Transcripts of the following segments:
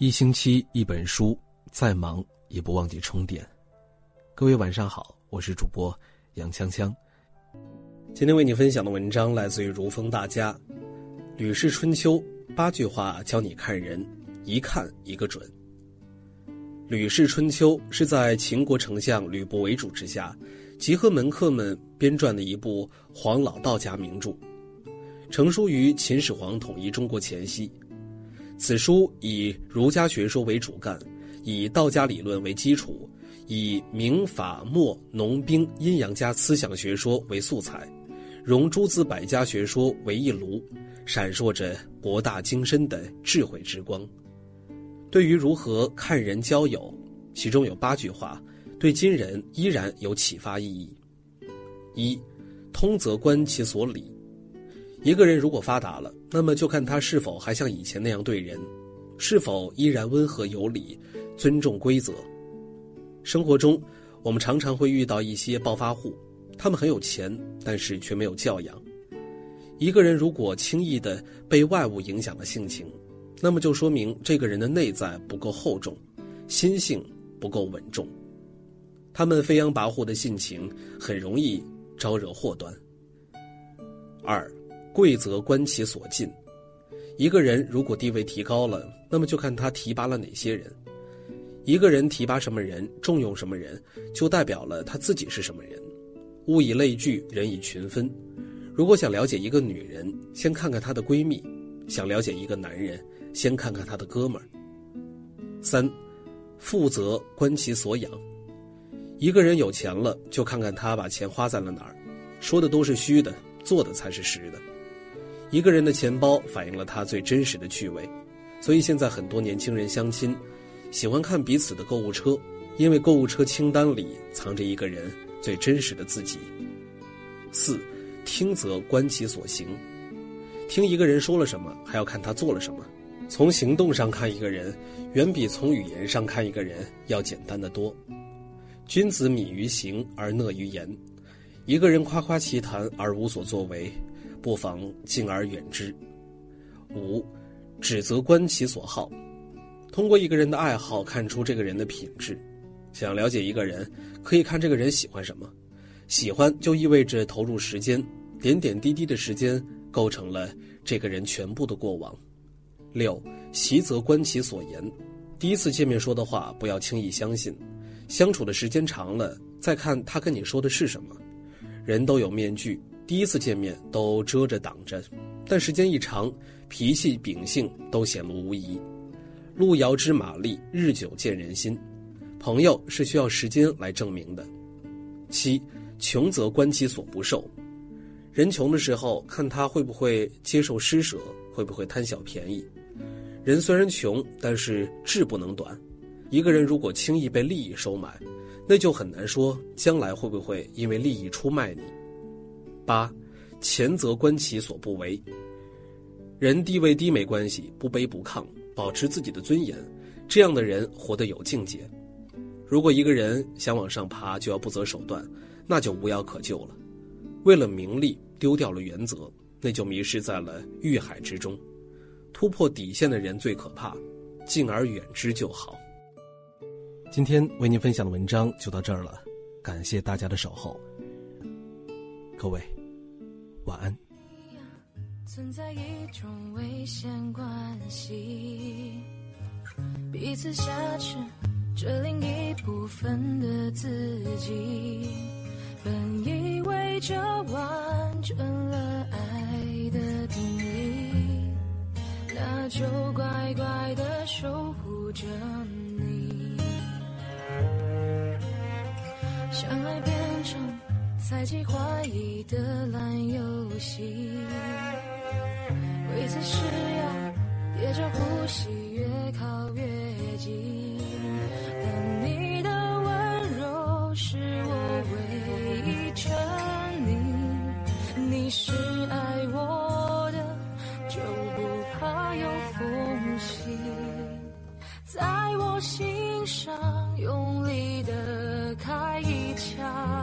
一星期一本书，再忙也不忘记充电。各位晚上好，我是主播杨锵锵。今天为你分享的文章来自于如风大家，《吕氏春秋》八句话教你看人，一看一个准。《吕氏春秋》是在秦国丞相吕不韦主之下，集合门客们编撰的一部黄老道家名著，成书于秦始皇统一中国前夕。此书以儒家学说为主干，以道家理论为基础，以明法墨农兵阴阳家思想学说为素材，融诸子百家学说为一炉，闪烁着博大精深的智慧之光。对于如何看人交友，其中有八句话，对今人依然有启发意义。一，通则观其所理。一个人如果发达了，那么就看他是否还像以前那样对人，是否依然温和有礼、尊重规则。生活中，我们常常会遇到一些暴发户，他们很有钱，但是却没有教养。一个人如果轻易的被外物影响了性情，那么就说明这个人的内在不够厚重，心性不够稳重。他们飞扬跋扈的性情，很容易招惹祸端。二。贵则观其所进，一个人如果地位提高了，那么就看他提拔了哪些人。一个人提拔什么人，重用什么人，就代表了他自己是什么人。物以类聚，人以群分。如果想了解一个女人，先看看她的闺蜜；想了解一个男人，先看看他的哥们儿。三，富则观其所养。一个人有钱了，就看看他把钱花在了哪儿。说的都是虚的，做的才是实的。一个人的钱包反映了他最真实的趣味，所以现在很多年轻人相亲，喜欢看彼此的购物车，因为购物车清单里藏着一个人最真实的自己。四，听则观其所行，听一个人说了什么，还要看他做了什么。从行动上看一个人，远比从语言上看一个人要简单的多。君子敏于行而讷于言，一个人夸夸其谈而无所作为。不妨敬而远之。五，指责观其所好，通过一个人的爱好看出这个人的品质。想了解一个人，可以看这个人喜欢什么。喜欢就意味着投入时间，点点滴滴的时间构成了这个人全部的过往。六，习则观其所言，第一次见面说的话不要轻易相信，相处的时间长了再看他跟你说的是什么。人都有面具。第一次见面都遮着挡着，但时间一长，脾气秉性都显露无遗。路遥知马力，日久见人心。朋友是需要时间来证明的。七，穷则观其所不受。人穷的时候，看他会不会接受施舍，会不会贪小便宜。人虽然穷，但是志不能短。一个人如果轻易被利益收买，那就很难说将来会不会因为利益出卖你。八，前则观其所不为。人地位低没关系，不卑不亢，保持自己的尊严，这样的人活得有境界。如果一个人想往上爬就要不择手段，那就无药可救了。为了名利丢掉了原则，那就迷失在了欲海之中。突破底线的人最可怕，敬而远之就好。今天为您分享的文章就到这儿了，感谢大家的守候，各位。晚安。存在一种危险关系。彼此挟持着另一部分的自己。本以为这完成了爱的定义那就乖乖的守护着你。相爱变猜忌怀疑的烂游戏，规则是要憋着呼吸，越靠越近。但你的温柔是我唯一沉溺，你是爱我的，就不怕有缝隙，在我心上用力的开一枪。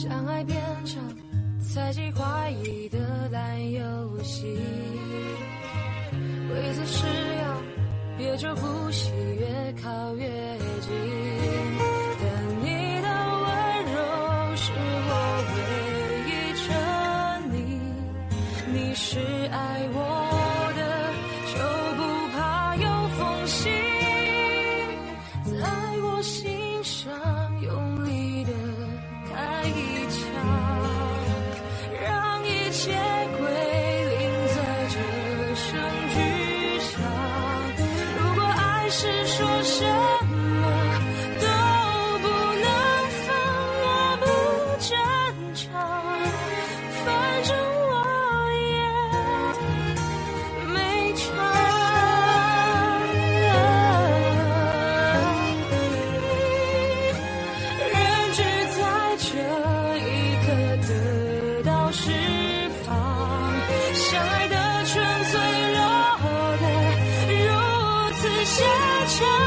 相爱变成猜忌怀疑的烂游戏。规则是要憋着呼吸越靠越近。说什么？却。